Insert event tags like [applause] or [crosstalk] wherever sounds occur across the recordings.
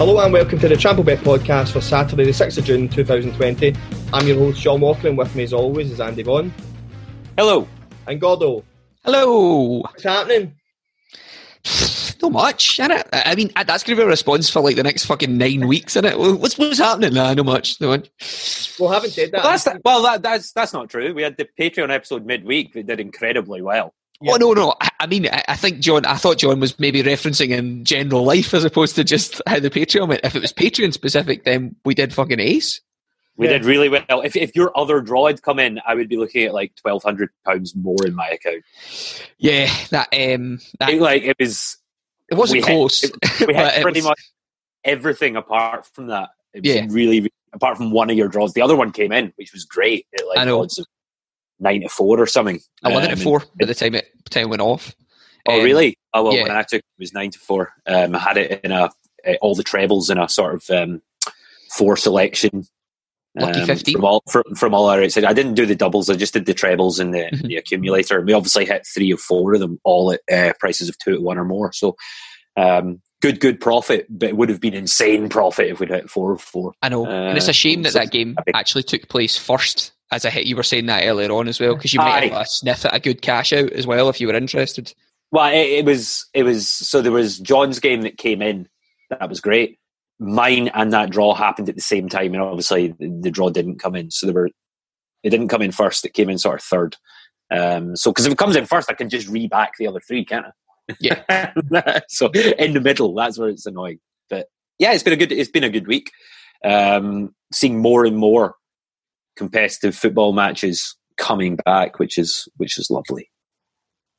Hello and welcome to the Trample Bet podcast for Saturday, the 6th of June 2020. I'm your host, Sean Walker, and with me as always is Andy Vaughan. Hello. And Gordo. Hello. What's happening? Not much, innit? I mean, uh, that's going to be a response for like the next fucking nine weeks, innit? What's what's happening? Nah, not much. Not much. Well, haven't said that. Well, that's, well that, that's that's not true. We had the Patreon episode midweek that did incredibly well. Oh no, no. I, I mean, I, I, think John. I thought John was maybe referencing in general life as opposed to just how the Patreon went. If it was Patreon specific, then we did fucking ace. We yeah. did really well. If if your other draw had come in, I would be looking at like twelve hundred pounds more in my account. Yeah, that um, that, it, like it was. It wasn't close. Had, we had pretty was, much everything apart from that. It was yeah. really apart from one of your draws. The other one came in, which was great. It, like, I know. Of, nine to four or something. Eleven um, to four by the time it time went off. Oh um, really? Oh well, yeah. when I took it, it was nine to four. Um, I had it in a uh, all the trebles in a sort of um, four selection. Lucky um, fifteen from all from, from all our outside. I didn't do the doubles. I just did the trebles in the, mm-hmm. the accumulator. We obviously hit three or four of them, all at uh, prices of two to one or more. So um, good, good profit, but it would have been insane profit if we'd hit four or four. I know, uh, and it's a shame that that game actually took place first as I hit. You were saying that earlier on as well because you might have a sniff at a good cash out as well if you were interested. Well, it, it, was it was so there was John's game that came in that was great. Mine and that draw happened at the same time, and obviously the, the draw didn't come in. So there were it didn't come in first; it came in sort of third. Um, so because if it comes in first, I can just reback the other three, can't I? Yeah. [laughs] so in the middle, that's where it's annoying. But yeah, it's been a good it's been a good week. Um, seeing more and more competitive football matches coming back, which is which is lovely.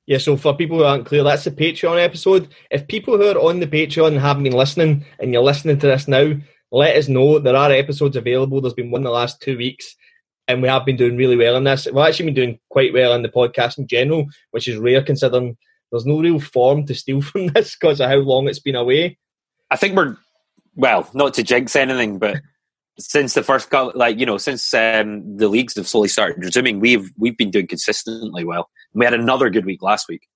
Yeah, so for people who aren't clear, that's the Patreon episode. If people who are on the Patreon and haven't been listening and you're listening to this now, let us know. There are episodes available. There's been one the last two weeks, and we have been doing really well in this. We've actually been doing quite well in the podcast in general, which is rare considering there's no real form to steal [laughs] from this because of how long it's been away. I think we're, well, not to jinx anything, but since the first couple, like you know, since um, the leagues have slowly started resuming, we've we've been doing consistently well. We had another good week last week,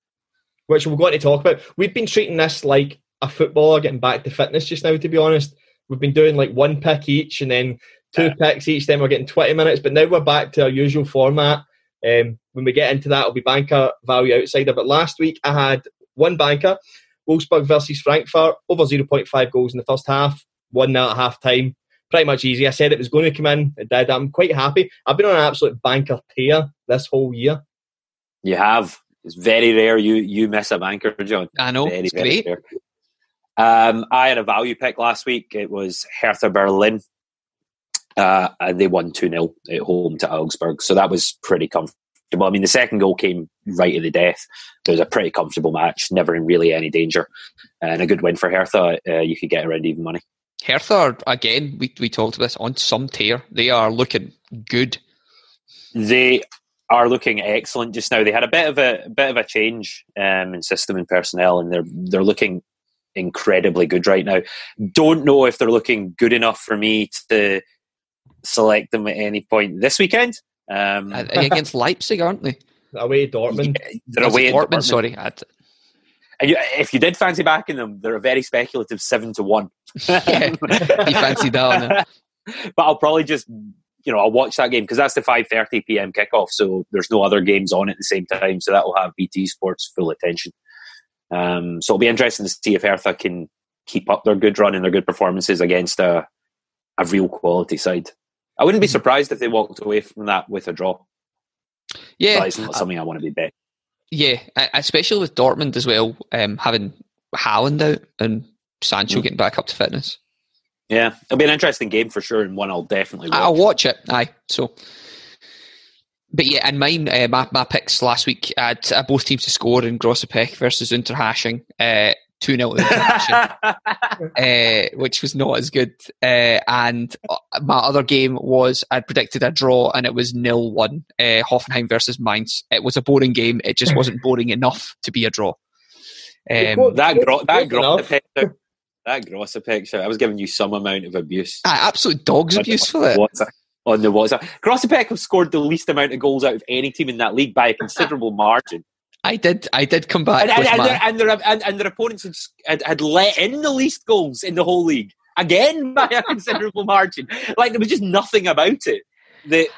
which we're going to talk about. We've been treating this like a footballer getting back to fitness just now. To be honest, we've been doing like one pick each and then two yeah. picks each. Then we're getting twenty minutes, but now we're back to our usual format. Um, when we get into that, it'll be banker value outsider. But last week I had one banker, Wolfsburg versus Frankfurt, over zero point five goals in the first half, one now at half time pretty much easy. I said it was going to come in. It did. I'm quite happy. I've been on an absolute banker tear this whole year. You have. It's very rare you you miss a banker, John. I know. Very, it's very great. Um, I had a value pick last week. It was Hertha Berlin. Uh, they won 2 0 at home to Augsburg. So that was pretty comfortable. I mean, the second goal came right at the death. It was a pretty comfortable match, never in really any danger. And a good win for Hertha. Uh, you could get around even money. Hertha, again, we, we talked about this on some tear. They are looking good. They are looking excellent just now. They had a bit of a, a bit of a change um, in system and personnel, and they're they're looking incredibly good right now. Don't know if they're looking good enough for me to select them at any point this weekend. Um, against Leipzig, aren't they? Away Dortmund. Yeah, they're away Dortmund, Dortmund. Sorry, and you, if you did fancy backing them, they're a very speculative seven to one. yeah, you fancy that. [laughs] but I'll probably just, you know, I'll watch that game because that's the five thirty PM kickoff. So there's no other games on at the same time, so that will have BT Sports full attention. Um, so it'll be interesting to see if Hertha can keep up their good run and their good performances against a a real quality side. I wouldn't be surprised if they walked away from that with a draw. Yeah, but it's not something I want to be bet. Yeah, especially with Dortmund as well, um, having Haaland out and Sancho mm. getting back up to fitness. Yeah, it'll be an interesting game for sure, and one I'll definitely watch. I'll watch it. Aye, so. But yeah, and mine, uh, my, my picks last week, I had uh, both teams to score in Grossaspach versus Unterhaching. Uh, 2 0 [laughs] uh, which was not as good. Uh, and uh, my other game was I predicted a draw and it was nil 1 uh, Hoffenheim versus Mainz. It was a boring game. It just wasn't boring enough to be a draw. Um, that gro- that gross [laughs] picture, that gross picture. I was giving you some amount of abuse. Uh, absolute dog's abuse for it. on the WhatsApp. Grossaspach have scored the least amount of goals out of any team in that league by a considerable [laughs] margin. I did. I did come back, and, and, and, their, and, their, and, and, their, opponents had, had, had, let in the least goals in the whole league. again [laughs] by a considerable margin. Like there was just nothing about it that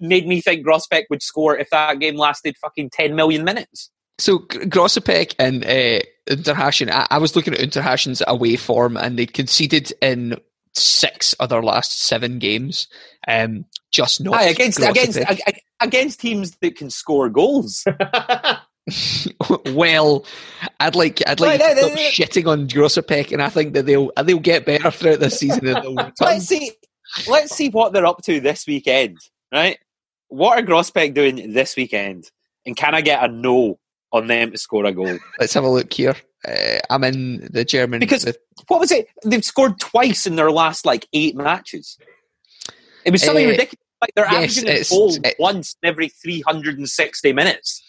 made me think Grossaspach would score if that game lasted fucking 10 million minutes. So Grossaspach and uh, I, I, was looking at Unterhaching's away form, and they conceded in six of their last seven games. Um, just not Aye, against against against teams that can score goals. [laughs] [laughs] well, I'd like I'd like right, to stop shitting on Grossaspach, and I think that they'll they'll get better throughout the season. [laughs] let's see, let's see what they're up to this weekend. Right, what are Grossaspach doing this weekend? And can I get a no on them to score a goal? Let's have a look here. Uh, I'm in the German because the, what was it? They've scored twice in their last like eight matches. It was something uh, ridiculous. Like they're yes, averaging a goal once every 360 minutes.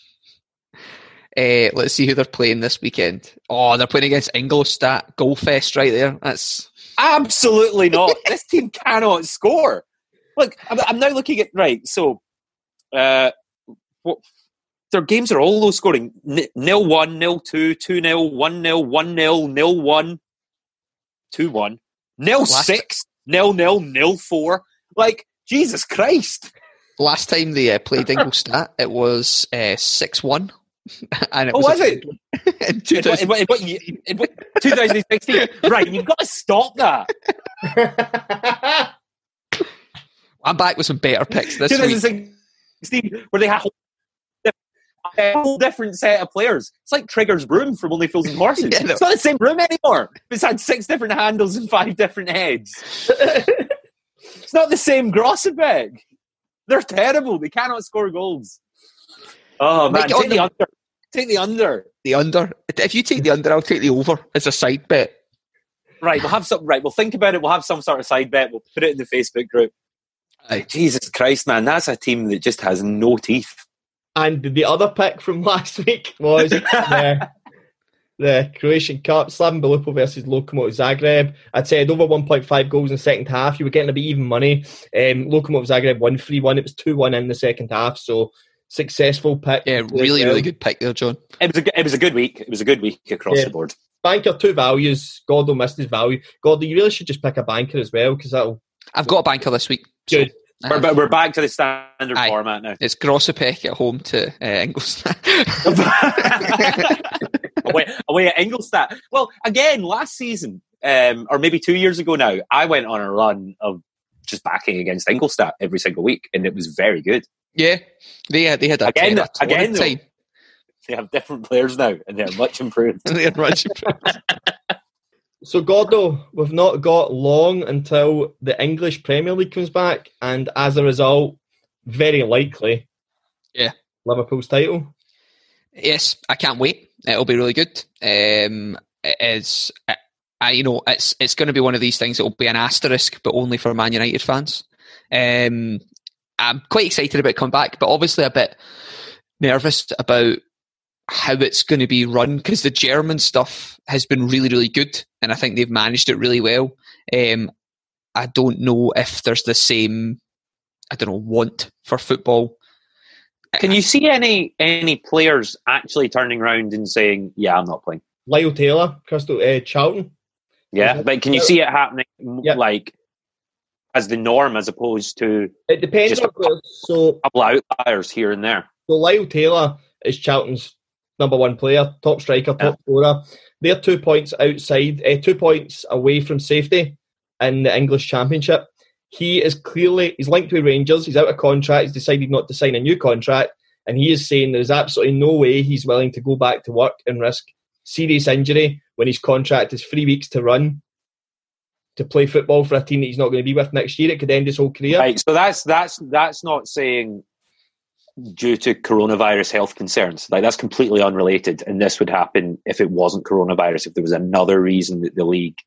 Uh, let's see who they're playing this weekend. Oh, they're playing against Ingolstadt. Goal fest right there. That's absolutely not. [laughs] this team cannot score. Look, I'm, I'm, now looking at right. So, uh, what, their games are all low scoring. Nil one, nil two, two nil, one nil, one nil, nil one, two one, nil six, nil nil, nil four. Like Jesus Christ! Last time they uh, played Ingolstadt, it was uh, six uh, one. [laughs] and it oh, was, was it? [laughs] in, 2016. In, 2016. right, you've got to stop that. [laughs] I'm back with some better picks this 2016, week. where they have a whole different set of players. It's like Trigger's broom from Only Fools and Horses. yeah, no. It's not the same broom anymore. It's had six different handles and five different heads. It's not the same Grossaspach. They're terrible. They cannot score goals. Oh man, take the under. Take the under. The under. If you take the under, I'll take the over as a side bet. Right, we'll have some. Right, we'll think about it. We'll have some sort of side bet. We'll put it in the Facebook group. Aye. Jesus Christ, man, that's a team that just has no teeth. And the other pick from [laughs] last week was [laughs] the, the Croatian Cup, Slaven Belupo versus Lokomotiv Zagreb. I'd said over 1.5 goals in the second half. You were getting a bit even money. Um, Lokomotiv Zagreb won 3 1. It was 2 1 in the second half. So successful pick. Yeah, really, really good pick there, John. It was a, it was a good week. It was a good week across yeah. the board. Banker, two values. Gordo missed his value. Gordo, you really should just pick a banker as well because that'll. I've got a banker this week. Good. So. We're, we're back to the standard Aye. format now. It's Grossaspach at home to uh, Ingolstadt. [laughs] [laughs] [laughs] [laughs] away, away at Ingolstadt. Well, again, last season, um, or maybe two years ago now, I went on a run of just backing against Ingolstadt every single week, and it was very good. Yeah, they had they had a again again though, They have different players now, and they're much improved. [laughs] they're much improved. [laughs] So, Gordo, we've not got long until the English Premier League comes back, and as a result, very likely, yeah, Liverpool's title. Yes, I can't wait. It'll be really good. Um, it is, I, you know, it's it's going to be one of these things that will be an asterisk, but only for Man United fans. Um, I'm quite excited about coming back, but obviously a bit nervous about how it's going to be run because the German stuff has been really, really good, and I think they've managed it really well. Um, I don't know if there's the same, I don't know, want for football. Can you see any any players actually turning around and saying, "Yeah, I'm not playing"? Lyle Taylor, Crystal uh, Charlton. Yeah, but can you see it happening yep. like as the norm as opposed to it depends on so a couple outliers here and there. So Lyle Taylor is Charlton's number one player, top striker, top yeah. scorer. They're two points outside, uh, two points away from safety in the English Championship. He is clearly he's linked to Rangers. He's out of contract. He's decided not to sign a new contract, and he is saying there's absolutely no way he's willing to go back to work and risk serious injury when his contract is three weeks to run to play football for a team that he's not going to be with next year. It could end his whole career. Right. So that's that's that's not saying due to coronavirus health concerns. Like that's completely unrelated, and this would happen if it wasn't coronavirus. If there was another reason that the league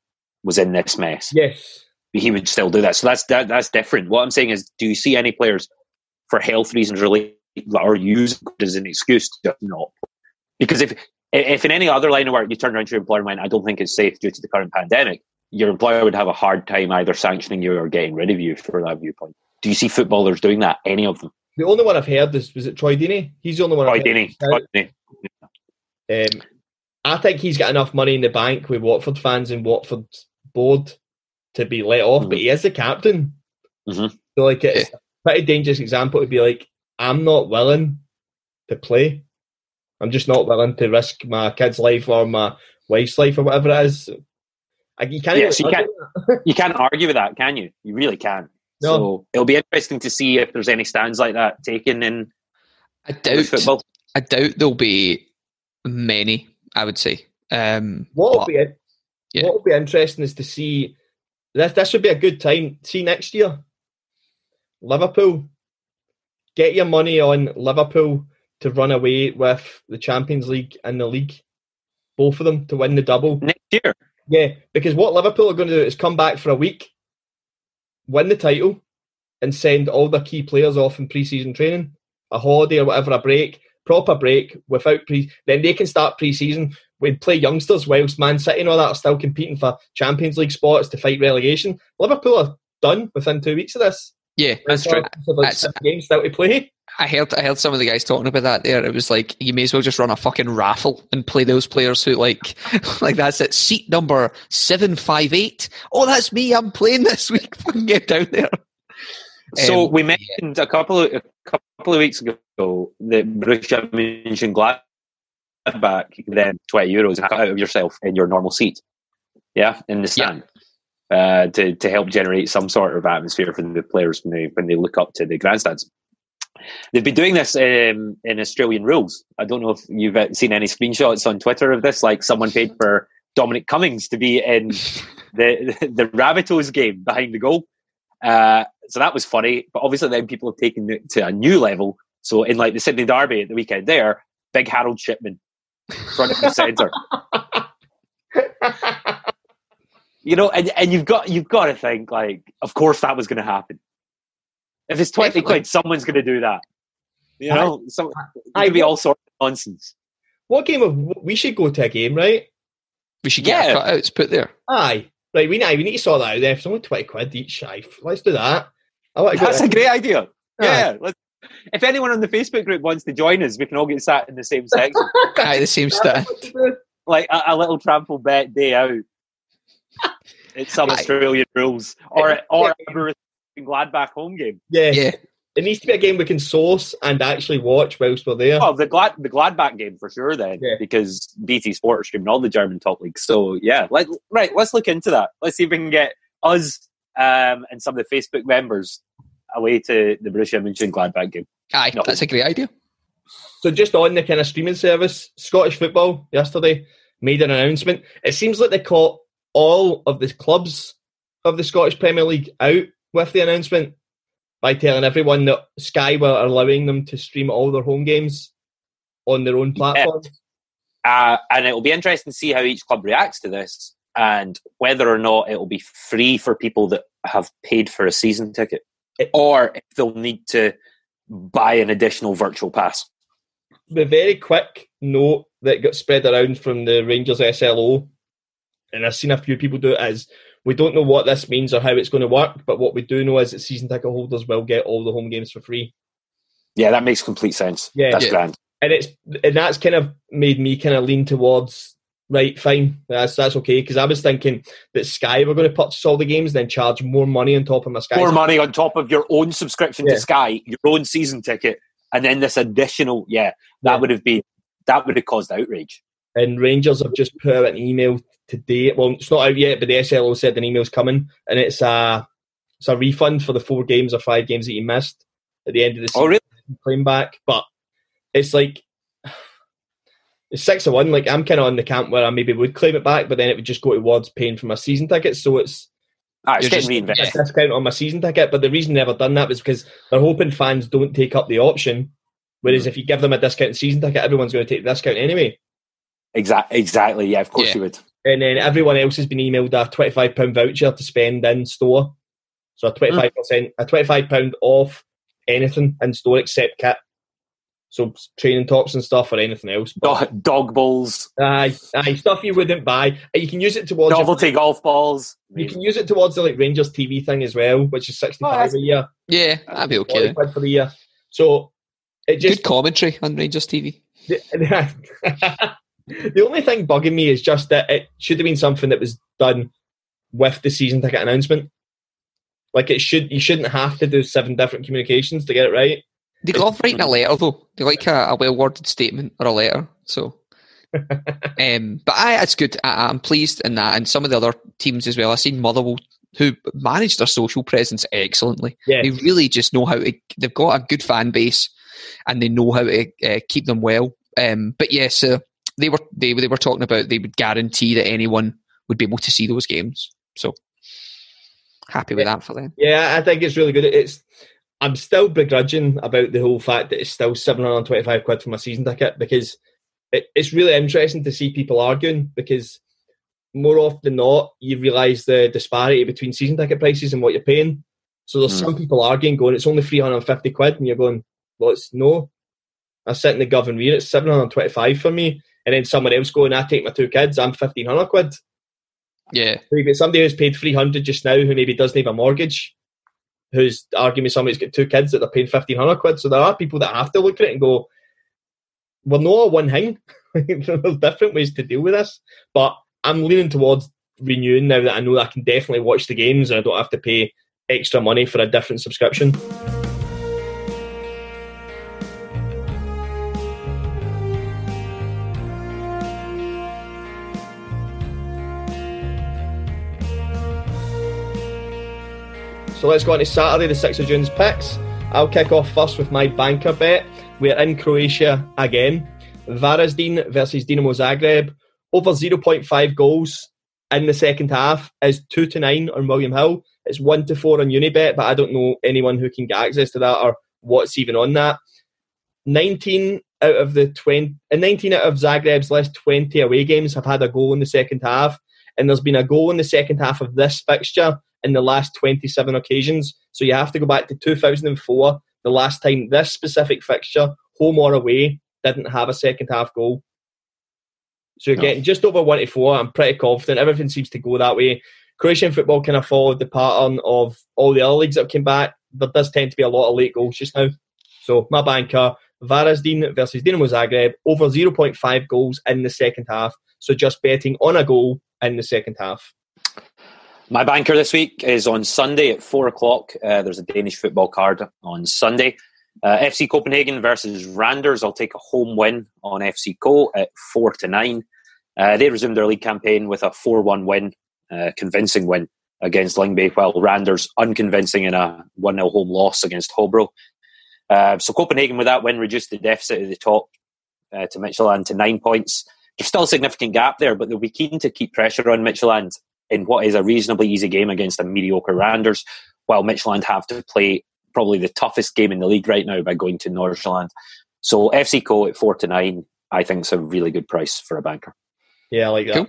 was in this mess, yes, he would still do that. So that's that, that's different. What I'm saying is, do you see any players for health reasons really or use as an excuse to not? Because if if in any other line of work you turn around to your employer and went, I don't think it's safe due to the current pandemic, your employer would have a hard time either sanctioning you or getting rid of you for that viewpoint. Do you see footballers doing that? Any of them? The only one I've heard is was it Troy Deeney? He's the only one. Troy Deeney. Um, I think he's got enough money in the bank with Watford fans and Watford board to be let off, mm-hmm. but he is the captain. Mm-hmm. So like it's yeah. a pretty dangerous example to be like, I'm not willing to play. I'm just not willing to risk my kid's life or my wife's life or whatever it is. Like, you can't. Yes, you can't. [laughs] you can't argue with that, can you? You really can't. No. So it'll be interesting to see if there's any stands like that taken in. I doubt. Football. I doubt there'll be many. I would say. Um, what will be yeah. what will be interesting is to see. This this would be a good time. See next year, Liverpool. Get your money on Liverpool to run away with the Champions League and the league, both of them to win the double next year. Yeah, because what Liverpool are going to do is come back for a week, win the title, and send all their key players off in pre-season training, a holiday or whatever, a break, proper break without pre. Then they can start pre-season. We'd play youngsters whilst Man City and all that are still competing for Champions League spots to fight relegation. Liverpool are done within two weeks of this. Yeah, that's true. That's, games still to play. I heard I heard some of the guys talking about that there. It was like you may as well just run a fucking raffle and play those players who like [laughs] like that's it. Seat number seven five eight. Oh, that's me. I'm playing this [laughs] week. Fucking get down there. So um, we mentioned yeah. a couple of a couple of weeks ago that Borussia Mönchengladbach then twenty euros out of yourself in your normal seat. Yeah, in the stand. Yeah. Uh, to to help generate some sort of atmosphere for the players when they when they look up to the grandstands. They've been doing this um, in Australian rules. I don't know if you've uh, seen any screenshots on Twitter of this. Like someone paid for Dominic Cummings to be in [laughs] the the Rabbitohs game behind the goal. Uh, so that was funny. But obviously, then people have taken it to a new level. So in like the Sydney Derby at the weekend, there, big Harold Shipman, front of the centre. you know, and, and you've got you've got to think like, of course that was going to happen. If it's 20 Definitely. quid, someone's going to do that. You know, I, some, I, could be all sorts of nonsense. What game of we should go to a game, right? We should get yeah. cutouts put there. Aye, right. We need we need to sort that out there. If it's only twenty quid each, aye, let's do that. I want That's a great idea. Yeah, if anyone on the Facebook group wants to join us, we can all get sat in the same section. [laughs] aye, the same stand. like a, a, little trample bet day out. It's some Australian rules, or or a Gladbach home game. Yeah. Yeah. It needs to be a game we can source and actually watch whilst we're there. Oh, the Glad the Gladbach game for sure then, yeah. because BT Sport are streaming all the German top leagues. So yeah, let, right, let's look into that. Let's see if we can get us um, and some of the Facebook members away to the Borussia Mönchengladbach game. Aye, no. that's a great idea. So just on the kind of streaming service, Scottish football yesterday made an announcement. It seems like they caught all of the clubs of the Scottish Premier League out with the announcement by telling everyone that Sky were allowing them to stream all their home games on their own platform. Yeah. Uh, and it will be interesting to see how each club reacts to this and whether or not it will be free for people that have paid for a season ticket or if they'll need to buy an additional virtual pass. The very quick note that got spread around from the Rangers SLO, and I've seen a few people do it, is we don't know what this means or how it's going to work, but what we do know is that season ticket holders will get all the home games for free. Yeah, that makes complete sense. Yeah, that's yeah. grand. And it's and that's kind of made me kind of lean towards right, fine, that's that's okay. Because I was thinking that Sky were going to purchase all the games, then charge more money on top of my Sky. More money on top of your own subscription yeah. to Sky, your own season ticket, and then this additional. Yeah, that yeah. would have been that would have caused outrage. And Rangers have just put out an email today. Well, it's not out yet, but the SLO said an email's coming, and it's a it's a refund for the four games or five games that you missed at the end of the season. Oh, really? Claim back, but it's like [sighs] it's six of one. Like I'm kind of on the camp where I maybe would claim it back, but then it would just go towards paying for my season tickets. So it's Ah, it's getting reinvested. A discount on my season ticket, but the reason they never done that was because they're hoping fans don't take up the option. Whereas mm. if you give them a discount season ticket, everyone's going to take the discount anyway. Exactly. Exactly. Yeah, of course yeah. you would. And then everyone else has been emailed a twenty-five pound voucher to spend in store. So a twenty-five percent, a twenty-five pound off anything in store except kit. So training tops and stuff or anything else. But, dog, balls. Aye, aye, stuff you wouldn't buy. You can use it towards novelty your, golf balls. You can use it towards the like Rangers TV thing as well, which is sixty-five oh, a year. Yeah, that'd be okay. For the year. So it just good commentary on Rangers TV. [laughs] the only thing bugging me is just that it should have been something that was done with the season ticket announcement. Like it should, you shouldn't have to do seven different communications to get it right. They love writing a letter though. They like a, a well worded statement or a letter. So, [laughs] um, but I, it's good. I, am pleased in that, and some of the other teams as well. I've seen Motherwell who manage their social presence excellently. Yeah. They really just know how to. They've got a good fan base, and they know how to uh, keep them well. Um, but yes, uh, they were they they were talking about they would guarantee that anyone would be able to see those games. So happy with yeah. that for them. Yeah, I think it's really good. It's I'm still begrudging about the whole fact that it's still 725 quid for my season ticket because it, it's really interesting to see people arguing because more often than not, you realise the disparity between season ticket prices and what you're paying. So there's mm. some people arguing, going, it's only 350 quid, and you're going, well, it's no. I sit in the Govan Rear, it's 725 for me. And then someone else going, I take my two kids, I'm 1500 quid. Yeah. But somebody who's paid 300 just now who maybe doesn't have a mortgage, who's arguing with somebody who's got two kids that they're paying 1500 quid. So there are people that have to look at it and go, we're not all one thing. [laughs] There's different ways to deal with this. But I'm leaning towards renewing now that I know that I can definitely watch the games and I don't have to pay extra money for a different subscription. So let's go on to Saturday, the 6th of June's picks. I'll kick off first with my banker bet. We're in Croatia again. Varazdin versus Dinamo Zagreb. Over 0.5 goals in the second half is 2 to 9 on William Hill. It's 1 to 4 on Unibet, but I don't know anyone who can get access to that or what's even on that. 19 out of the 20, uh, 19 out of Zagreb's last 20 away games have had a goal in the second half, and there's been a goal in the second half of this fixture in the last 27 occasions. So you have to go back to 2004, the last time this specific fixture, home or away, didn't have a second half goal. So you're no. getting oh. just over 1 to 4. I'm pretty confident. Everything seems to go that way. Croatian football kind of followed the pattern of all the other leagues that came back. There does tend to be a lot of late goals just now. So my banker, Varazdin versus Dinamo Zagreb, over 0.5 goals in the second half. So just betting on a goal in the second half. My banker this week is on Sunday at four o'clock. Uh, there's a Danish football card on Sunday. Uh, FC Copenhagen versus Randers. I'll take a home win on FC Co at four to nine. Uh, they resumed their league campaign with a four-one win, uh, convincing win against Lyngby, while Randers unconvincing in a one 0 home loss against Hobro. Uh, so Copenhagen with that win reduced the deficit at the top uh, to Midtjylland to nine points. There's still a significant gap there, but they'll be keen to keep pressure on Midtjylland in what is a reasonably easy game against a mediocre Randers, while Midtjylland have to play probably the toughest game in the league right now by going to Nordsjælland. So FC Co at four to nine, I think is a really good price for a banker. Yeah, I like that. Cool.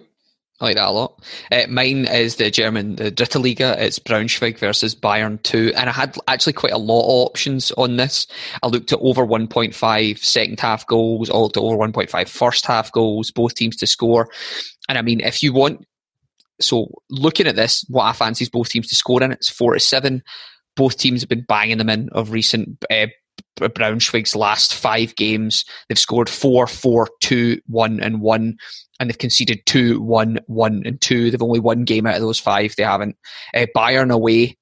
I like that a lot. Uh, mine is the German, the Dritte Liga. It's Braunschweig versus Bayern 2. And I had actually quite a lot of options on this. I looked at over 1.5 second half goals, all to over 1.5 first half goals, both teams to score. And I mean, if you want so looking at this, what I fancy is both teams to score in. It's four to seven. Both teams have been banging them in of recent. Uh, Braunschweig's last five games, they've scored four, four, two, one, and one, and they've conceded two, one, one, and two. They've only one game out of those five. They haven't. Uh, Bayern away,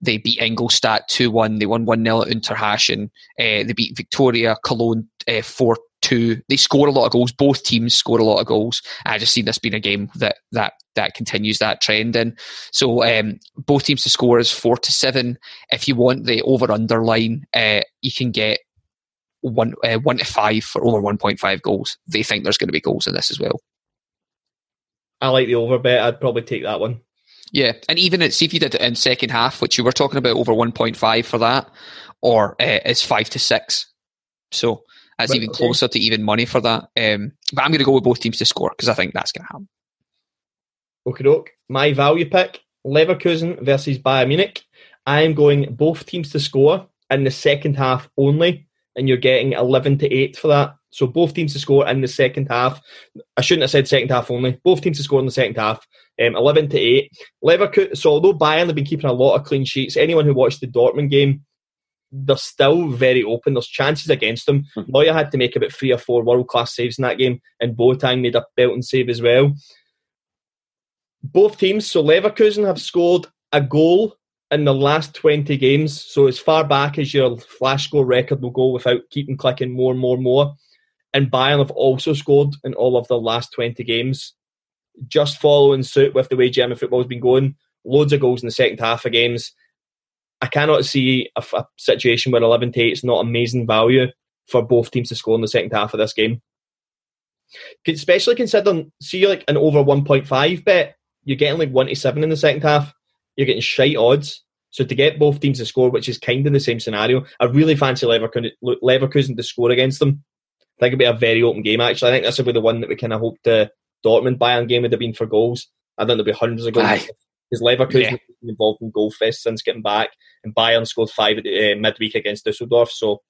they beat Ingolstadt 2 1. They won 1 0 at Unterhaching. Uh, they beat Viktoria Cologne uh, 4 2. They score a lot of goals. Both teams score a lot of goals. I just see this being a game that that that continues that trend in. So um, both teams to score is 4 to 7. If you want the over underline, uh, you can get one uh, one to five for over one point five goals. They think there's going to be goals in this as well. I like the over bet. I'd probably take that one. Yeah, and even at, see if you did it in second half, which you were talking about over 1.5 for that, or uh, it's five to six. So that's right, even closer to even money for that. Um, but I'm going to go with both teams to score because I think that's going to happen. Okay, doke. My value pick: Leverkusen versus Bayern Munich. I am going both teams to score in the second half only, and you're getting 11 to eight for that. So both teams to score in the second half. I shouldn't have said second half only. Both teams to score in the second half. Um, 11 to 8. Leverkusen, so although Bayern have been keeping a lot of clean sheets, anyone who watched the Dortmund game, they're still very open. There's chances against them. Mm-hmm. Neuer had to make about three or four world class saves in that game, and Boateng made a belting save as well. both teams, so Leverkusen have scored a goal in the last 20 games. So as far back as your flash score record will go without keeping clicking more and more and more. And Bayern have also scored in all of the last 20 games. Just following suit with the way German football has been going, loads of goals in the second half of games. I cannot see a, a situation where 11 to 8 is not amazing value for both teams to score in the second half of this game. Especially considering, see, like an over 1.5 bet, you're getting like 1 to 7 in the second half. You're getting shite odds. So to get both teams to score, which is kind of the same scenario, I really fancy Leverkusen, Leverkusen to score against them. I think it'll be a very open game, actually. I think this will be the one that we kind of hope the Dortmund Bayern game would have been for goals. I think there'll be hundreds of goals. Because Leverkusen yeah. been involved in goal fest since getting back, and Bayern scored five at the, uh, midweek against Dusseldorf. So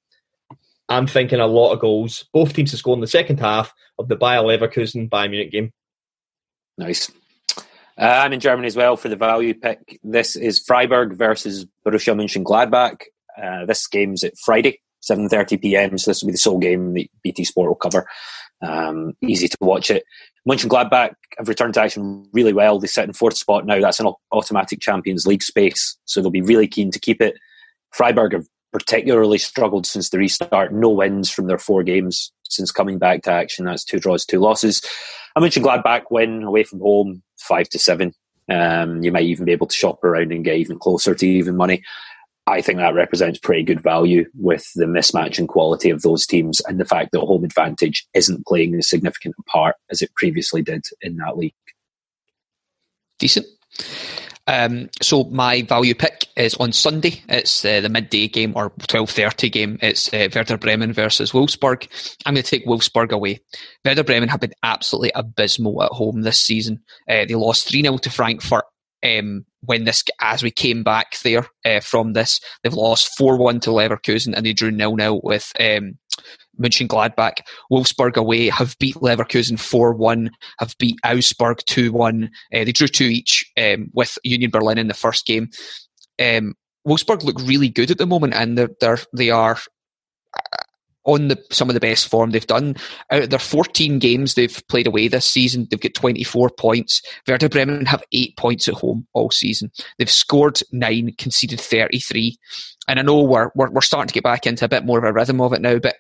I'm thinking a lot of goals. Both teams to score in the second half of the Bayer Leverkusen Bayern Munich game. Nice. Uh, I'm in Germany as well for the value pick. This is Freiburg versus Borussia Mönchengladbach. Uh, this game's at Friday, 7:30 p.m. So this will be the sole game that BT Sport will cover. Um, easy to watch it. Mönchengladbach have returned to action really well. They sit in fourth spot now. That's an automatic Champions League space, so they'll be really keen to keep it. Freiburg have particularly struggled since the restart. No wins from their four games since coming back to action. That's two draws, two losses. I mentioned Gladbach win away from home, five to seven. Um, you might even be able to shop around and get even closer to even money. I think that represents pretty good value with the mismatch in quality of those teams and the fact that home advantage isn't playing as significant a part as it previously did in that league. Decent. Um, so my value pick is on Sunday. It's uh, the midday game or twelve thirty game. It's uh, Werder Bremen versus Wolfsburg. I'm going to take Wolfsburg away. Werder Bremen have been absolutely abysmal at home this season. Uh, they lost three 0 to Frankfurt. Um, when this, as we came back there uh, from this, they've lost four one to Leverkusen and they drew nil nil with um, Mönchengladbach, Wolfsburg away have beat Leverkusen 4 1, have beat Augsburg 2 1. Uh, they drew two each um, with Union Berlin in the first game. Um, Wolfsburg look really good at the moment and they're, they're, they are on the, some of the best form they've done. Out of their 14 games they've played away this season, they've got 24 points. Werder Bremen have eight points at home all season. They've scored nine, conceded 33. And I know we're, we're, we're starting to get back into a bit more of a rhythm of it now, but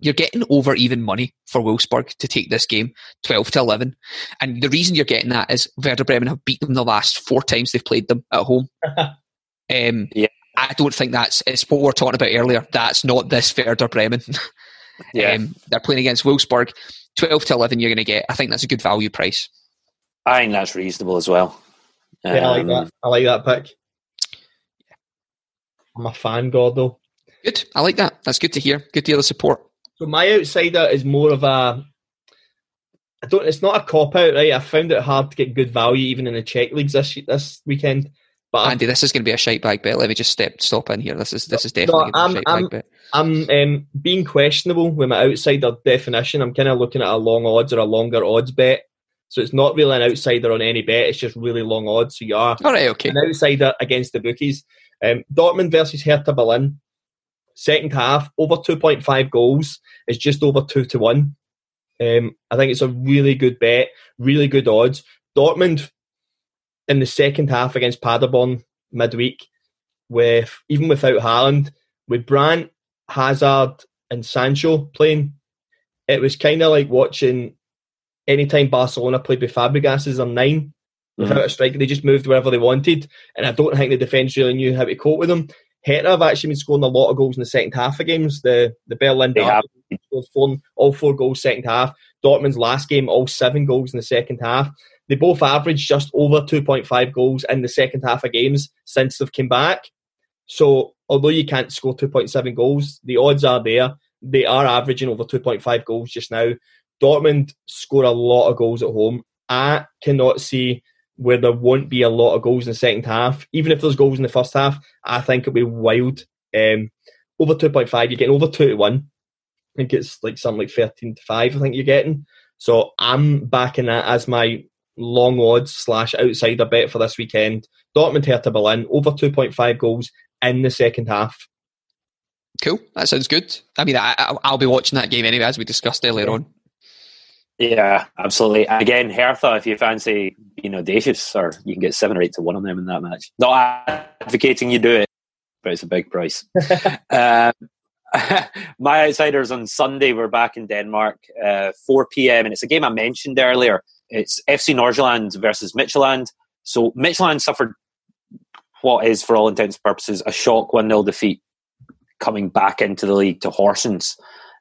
you're getting over even money for Wolfsburg to take this game, 12 to 11. And the reason you're getting that is Werder Bremen have beat them the last four times they've played them at home. [laughs] um, yeah. I don't think that's, it's what we are talking about earlier. That's not this Werder Bremen. [laughs] yeah. Um, they're playing against Wolfsburg. 12 to 11 you're going to get. I think that's a good value price. I think that's reasonable as well. Um, yeah, I like that. I like that pick. I'm a fan, God though. Good. I like that. That's good to hear. Good to hear the support. So my outsider is more of a. I don't. It's not a cop out, right? I found it hard to get good value even in the Czech leagues this this weekend. But Andy, I'm, this is going to be a shite bag bet. Let me just step stop in here. This is this is definitely no, I'm, a shite I'm, bag bet. I'm um, being questionable with my outsider definition. I'm kind of looking at a long odds or a longer odds bet. So it's not really an outsider on any bet. It's just really long odds. So you are all right. Okay, an outsider against the bookies. Um, Dortmund versus Hertha Berlin. Second half, over 2.5 goals is just over 2 to 1. Um, I think it's a really good bet, really good odds. Dortmund in the second half against Paderborn midweek, with even without Haaland, with Brandt, Hazard, and Sancho playing, it was kind of like watching anytime Barcelona played with Fabregas as their 9 without mm-hmm. a striker. They just moved wherever they wanted, and I don't think the defence really knew how to cope with them. Hertha have actually been scoring a lot of goals in the second half of games. The the Berlin they have four, all four goals second half. Dortmund's last game, all seven goals in the second half. They both averaged just over 2.5 goals in the second half of games since they've come back. So although you can't score 2.7 goals, the odds are there. They are averaging over 2.5 goals just now. Dortmund score a lot of goals at home. I cannot see where there won't be a lot of goals in the second half. Even if there's goals in the first half, I think it'll be wild. Um, over 2.5, you're getting over 2 to 1. I think it's like something like 13 to 5, I think you're getting. So I'm backing that as my long odds slash outsider bet for this weekend. Dortmund Hertha Berlin, over 2.5 goals in the second half. Cool. That sounds good. I mean, I, will be watching that game anyway, as we discussed earlier on. Yeah, absolutely. Again, Hertha, if you fancy being audacious, or you can get seven or eight to one on them in that match. Not advocating you do it, but it's a big price. um, [laughs] [laughs] my outsiders on Sunday were back in Denmark, uh, 4 p.m., and it's a game I mentioned earlier. It's FC Nordsjælland versus Midtjylland. So Midtjylland suffered what is, for all intents and purposes, a shock 1 0 defeat coming back into the league to Horsens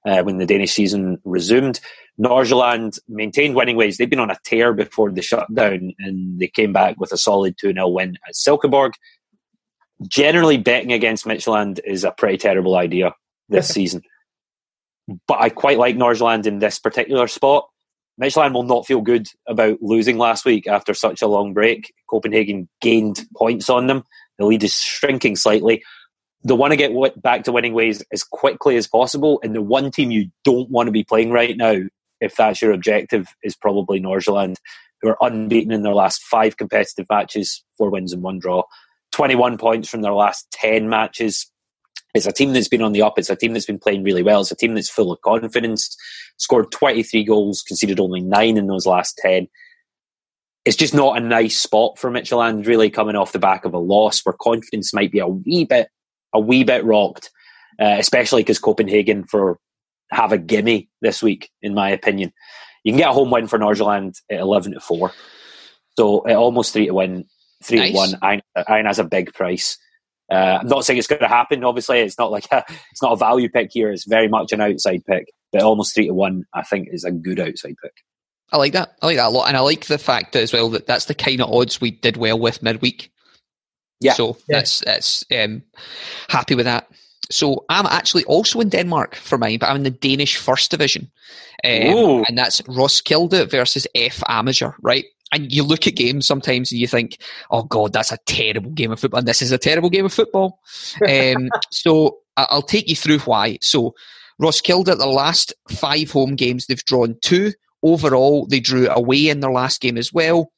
uh, when the Danish season resumed. Nordsjælland maintained winning ways. They'd been on a tear before the shutdown, and they came back with a solid 2 0 win at Silkeborg. Generally, betting against Midtjylland is a pretty terrible idea this [laughs] season. But I quite like Nordsjælland in this particular spot. Midtjylland will not feel good about losing last week after such a long break. Copenhagen gained points on them. The lead is shrinking slightly. They want to get back to winning ways as quickly as possible. And the one team you don't want to be playing right now, if that's your objective, is probably Nordsjælland, who are unbeaten in their last five competitive matches, four wins and one draw. 21 points from their last 10 matches. It's a team that's been on the up. It's a team that's been playing really well. It's a team that's full of confidence. Scored 23 goals, conceded only nine in those last 10. It's just not a nice spot for Midtjylland, really coming off the back of a loss where confidence might be a wee bit, a wee bit rocked, uh, especially because Copenhagen for have a gimme this week, in my opinion. You can get a home win for Nordsjælland at 11 to 4. So at almost 3 to win, 3 nice. to 1, Iron, Iron has a big price. Uh, I'm not saying it's going to happen. Obviously, it's not like a, it's not a value pick here. It's very much an outside pick, but almost three to one, I think, is a good outside pick. I like that. I like that a lot, and I like the fact as well that that's the kind of odds we did well with midweek. Yeah. So yeah. that's that's um, happy with that. So I'm actually also in Denmark for mine, but I'm in the Danish First Division, um, and that's Roskilde versus F Amager, right? And you look at games sometimes and you think, oh God, that's a terrible game of football. And this is a terrible game of football. [laughs] um, so I'll take you through why. So Roskilde, at the last five home games, they've drawn two. Overall, they drew away in their last game as well.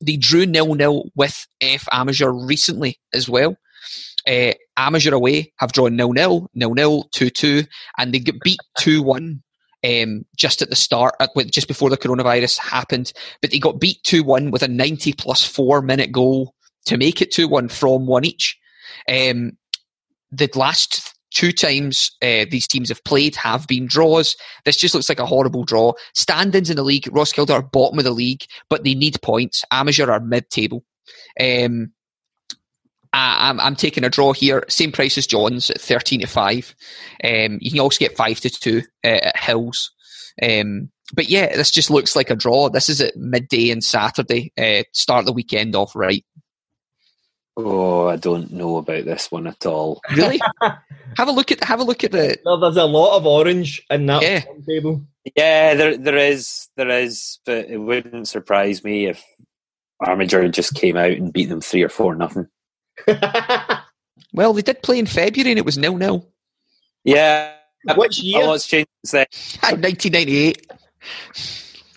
They drew nil nil with F Amager recently as well. Uh, Amager away have drawn nil nil, nil nil, two two, and they get beat two one um, just at the start, uh, just before the coronavirus happened. But they got beat 2 1 with a 90 plus four minute goal to make it 2 1 from one each. Um, the last two times uh, these teams have played have been draws. This just looks like a horrible draw. Standings in the league, Roskilde are bottom of the league, but they need points. Amager are mid table. Um, I'm, I'm taking a draw here. Same price as John's at 13 to 5. Um, you can also get 5 to 2 uh, at Hills. Um, but yeah, this just looks like a draw. This is at midday and Saturday. Uh, start the weekend off right. Oh, I don't know about this one at all. Really? [laughs] have a look at have a look at the. No, there's a lot of orange in that yeah. table. Yeah, there there is there is, but it wouldn't surprise me if Amager just came out and beat them three or four nothing. [laughs] well, they did play in February and it was nil nil. Yeah. Which year? A lot's changed since 1998.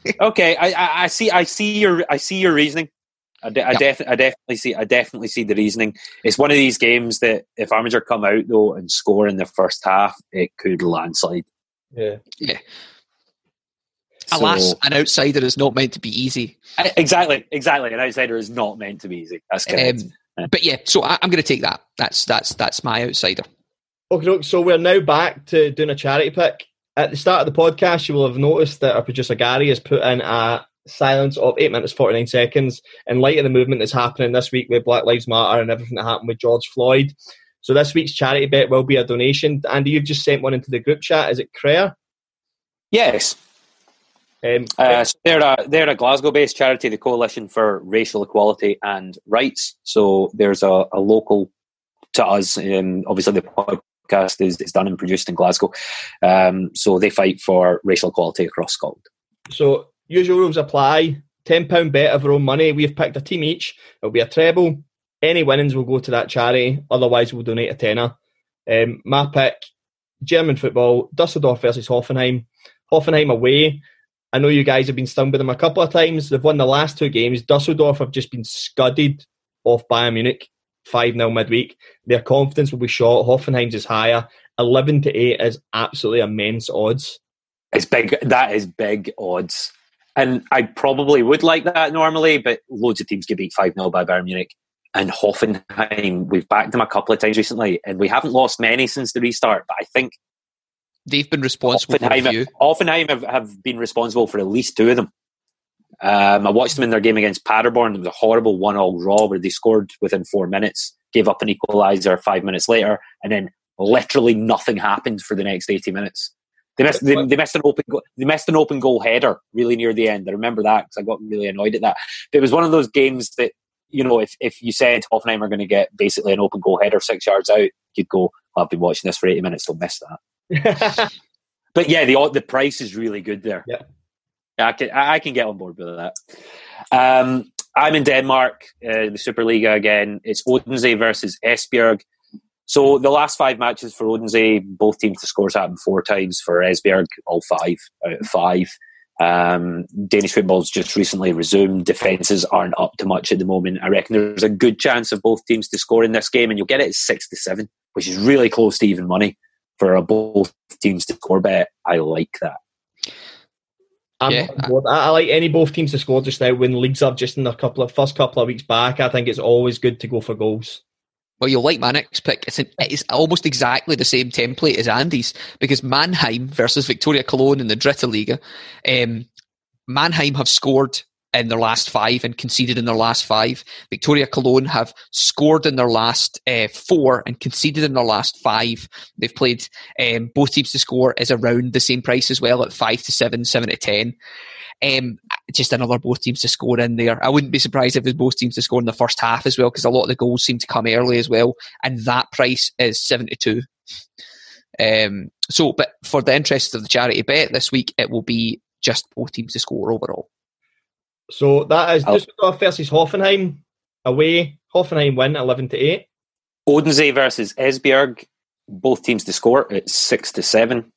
[laughs] okay, I, I, I, see. I see your. I see your reasoning. I, de- I, def- I definitely see. I definitely see the reasoning. It's one of these games that if Amager come out though and score in the first half, it could landslide. Yeah. Yeah. So, Alas, an outsider is not meant to be easy. Exactly, exactly. An outsider is not meant to be easy. That's correct. Um, but yeah, so I, am going to take that. That's that's that's my outsider. Okay, so we're now back to doing a charity pick. At the start of the podcast, you will have noticed that our producer Gary has put in a silence of eight minutes forty nine seconds in light of the movement that's happening this week with Black Lives Matter and everything that happened with George Floyd. So this week's charity bet will be a donation. Andy, you've just sent one into the group chat. Is it Crea? Yes. Um, uh, so they're a they're a Glasgow-based charity, the Coalition for Racial Equality and Rights. So there's a, a local to us. Um, obviously, the podcast is, is done and produced in Glasgow. Um, so they fight for racial equality across Scotland. So usual rules apply. Ten pound bet of our own money. We've picked a team each. It'll be a treble. Any winnings will go to that charity. Otherwise, we'll donate a tenner. Um, my pick: German football. Dusseldorf versus Hoffenheim. Hoffenheim away. I know you guys have been stung by them a couple of times. They've won the last two games. Dusseldorf have just been scudded off Bayern Munich 5 0 midweek. Their confidence will be shot. Hoffenheim's is higher. 11 to 8 is absolutely immense odds. It's big. That is big odds. And I probably would like that normally, but loads of teams get beat 5 0 by Bayern Munich. And Hoffenheim, we've backed them a couple of times recently, and we haven't lost many since the restart, but I think they've been responsible Hoffenheim, for a few. Hoffenheim have, have been responsible for at least two of them. Um, I watched them in their game against Paderborn. It was a horrible one all draw where they scored within four minutes, gave up an equaliser five minutes later, and then literally nothing happened for the next 80 minutes. They missed, they, they missed an open goal, they missed an open goal header really near the end. I remember that because I got really annoyed at that. But it was one of those games that you know if, if you said Hoffenheim are going to get basically an open goal header six yards out, you'd go, well, "I've been watching this for eighty minutes, don't miss that." [laughs] but yeah, the the price is really good there. Yeah, I can I can get on board with that. Um, I'm in Denmark, uh, the Superliga again. It's Odense versus Esbjerg. So the last five matches for Odense, both teams to scores happened four times. For Esbjerg, all five out of five. Um, Danish football's just recently resumed. Defences aren't up to much at the moment. I reckon there's a good chance of both teams to score in this game, and you'll get it at six to seven, which is really close to even money for a both teams to score bet. I like that. I'm Yeah. I, I like any both teams to score just now when leagues are just in the couple of first couple of weeks back. I think it's always good to go for goals. Well, you'll like my next pick. It's, an, it's almost exactly the same template as Andy's because Mannheim versus Viktoria Cologne in the Dritte Liga. Um, Mannheim have scored in their last five and conceded in their last five. Viktoria Cologne have scored in their last uh, four and conceded in their last five. They've played um, both teams to score is around the same price as well at five to seven, seven to ten. Um, just another both teams to score in there. I wouldn't be surprised if it was both teams to score in the first half as well, because a lot of the goals seem to come early as well, and that price is seventy two. Um, so, but for the interest of the charity bet this week, it will be just both teams to score overall. So that is Oh. Düsseldorf versus Hoffenheim away. Hoffenheim win eleven to eight. Odense versus Esbjerg, both teams to score at six to seven.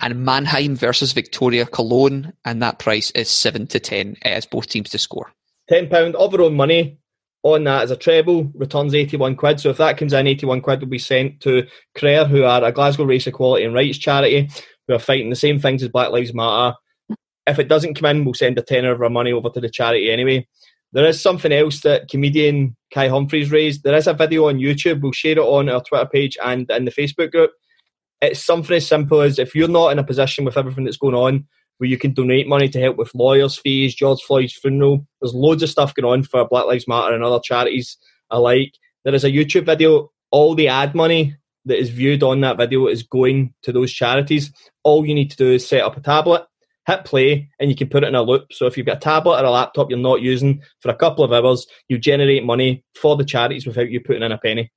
And Mannheim versus Viktoria Cologne, and that price is seven to ten as both teams to score. ten pound of our own money on that as a treble returns 81 quid so if that comes in 81 quid will be sent to Clare who are a Glasgow Race Equality and Rights charity who are fighting the same things as Black Lives Matter if it doesn't come in we'll send a tenner of our money over to the charity anyway there is something else that comedian Kai Humphries raised there is a video on YouTube we'll share it on our Twitter page and in the Facebook group it's something as simple as if you're not in a position with everything that's going on where you can donate money to help with lawyers' fees, George Floyd's funeral. There's loads of stuff going on for Black Lives Matter and other charities alike. There is a YouTube video. All the ad money that is viewed on that video is going to those charities. All you need to do is set up a tablet, hit play, and you can put it in a loop. So if you've got a tablet or a laptop you're not using for a couple of hours, you generate money for the charities without you putting in a penny.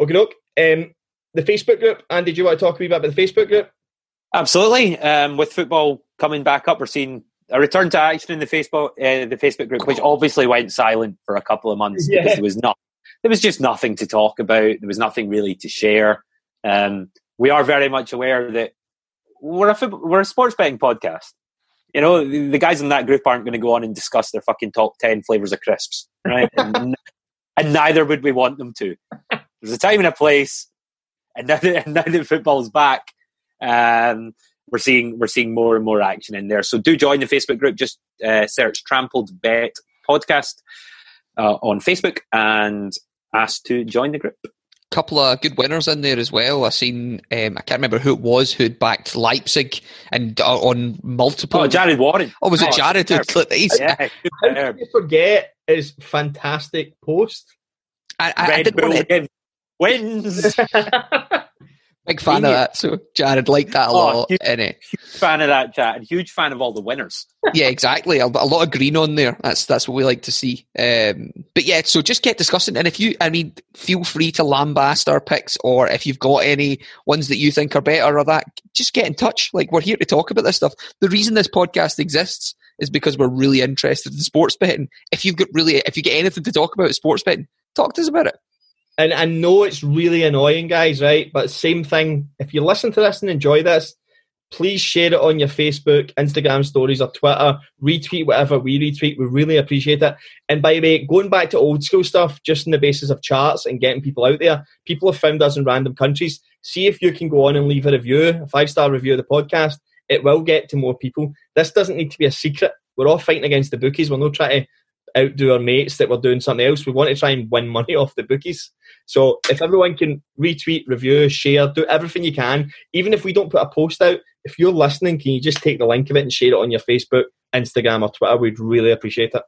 Okay, look. Um, the Facebook group. Andy, do you want to talk a wee bit about the Facebook group? Absolutely. Um, with football coming back up, we're seeing a return to action in the Facebook uh, the Facebook group, which obviously went silent for a couple of months Yeah. because there was not there was just nothing to talk about. There was nothing really to share. Um, we are very much aware that we're a we're a sports betting podcast. You know, the, the guys in that group aren't going to go on and discuss their fucking top ten flavors of crisps, right? [laughs] and, and neither would we want them to. There's a time and a place, and now that, [laughs] and now that football's back, um, we're seeing we're seeing more and more action in there. So do join the Facebook group. Just uh, search Trampled Bet Podcast uh, on Facebook and ask to join the group. Couple of good winners in there as well. I seen um, I can't remember who it was who'd backed Leipzig and uh, on multiple. Oh, Jared Warren. Oh, was it Oh, Jared? who superb. he's- Yeah, [laughs] How superb. can you forget his fantastic post? I, I, I didn't Bull want to, wins. [laughs] big fan of that. So Jared liked that a Oh, lot. huge- And, uh, fan of that and huge fan of all the winners. [laughs] yeah, exactly. A, a lot of green on there. That's that's what we like to see. Um, but yeah, so just get discussing. And if you, I mean, feel free to lambast our picks, or if you've got any ones that you think are better or that, just get in touch. Like we're here to talk about this stuff. The reason this podcast exists is because we're really interested in sports betting. If you've got really, if you get anything to talk about sports betting, talk to us about it. And I know it's really annoying, guys, right? But same thing. If you listen to this and enjoy this, please share it on your Facebook, Instagram stories, or Twitter. Retweet whatever we retweet. We really appreciate it. And by the way, going back to old school stuff, just on the basis of charts and getting people out there, people have found us in random countries. See if you can go on and leave a review, a five star review of the podcast it will get to more people. This doesn't need to be a secret. We're all fighting against the bookies. We're not trying to outdo our mates that we're doing something else. We want to try and win money [laughs] off the bookies. So if everyone can retweet, review, share, do everything you can, even if we don't put a post out, if you're listening, can you just take the link of it and share it on your Facebook, Instagram, or Twitter? We'd really appreciate it.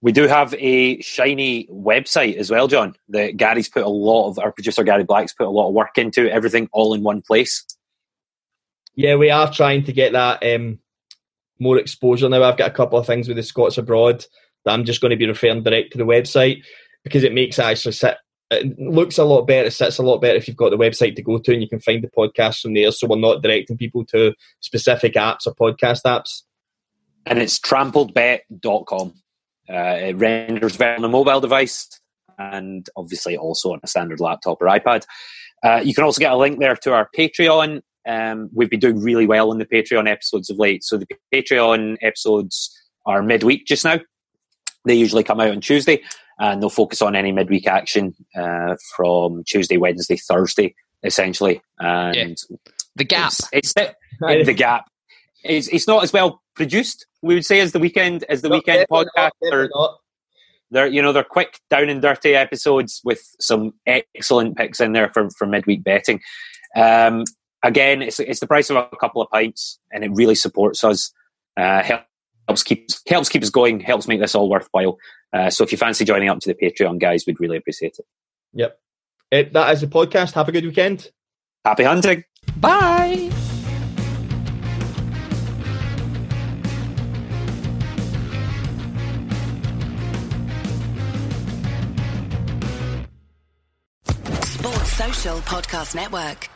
We do have a shiny website as well, John. That Gary's put a lot of our producer Gary Black's put a lot of work into everything all in one place. Yeah, we are trying to get that um, more exposure now. I've got a couple of things with the Scots abroad that I'm just going to be referring direct to the website because it makes it actually sit. It looks a lot better. It sits a lot better if you've got the website to go to and you can find the podcast from there. So we're not directing people to specific apps or podcast apps. And it's trampledbet.com. Uh, it renders well on a mobile device and obviously also on a standard laptop or iPad. Uh, you can also get a link there to our Patreon. Um, we've been doing really well on the Patreon episodes of late. So the Patreon episodes are midweek just now. They usually come out on Tuesday and they'll focus on any midweek action uh, from Tuesday, Wednesday, Thursday, essentially. And yeah. the gap. It's, it's [laughs] the gap. It's, it's not as well produced, we would say, as the weekend as the No, weekend podcast. not, definitely They're, not. they're you know they're quick, down and dirty episodes with some excellent picks in there for, for midweek betting. Um, again, it's it's the price of a couple of pints, and it really supports us. Uh, helps keep helps keep us going. Helps make this all worthwhile. Uh, so if you fancy joining up to the Patreon, guys, we'd really appreciate it. Yep. Uh, that is the podcast. Have a good weekend. Happy hunting. Bye. Sports Social Podcast Network.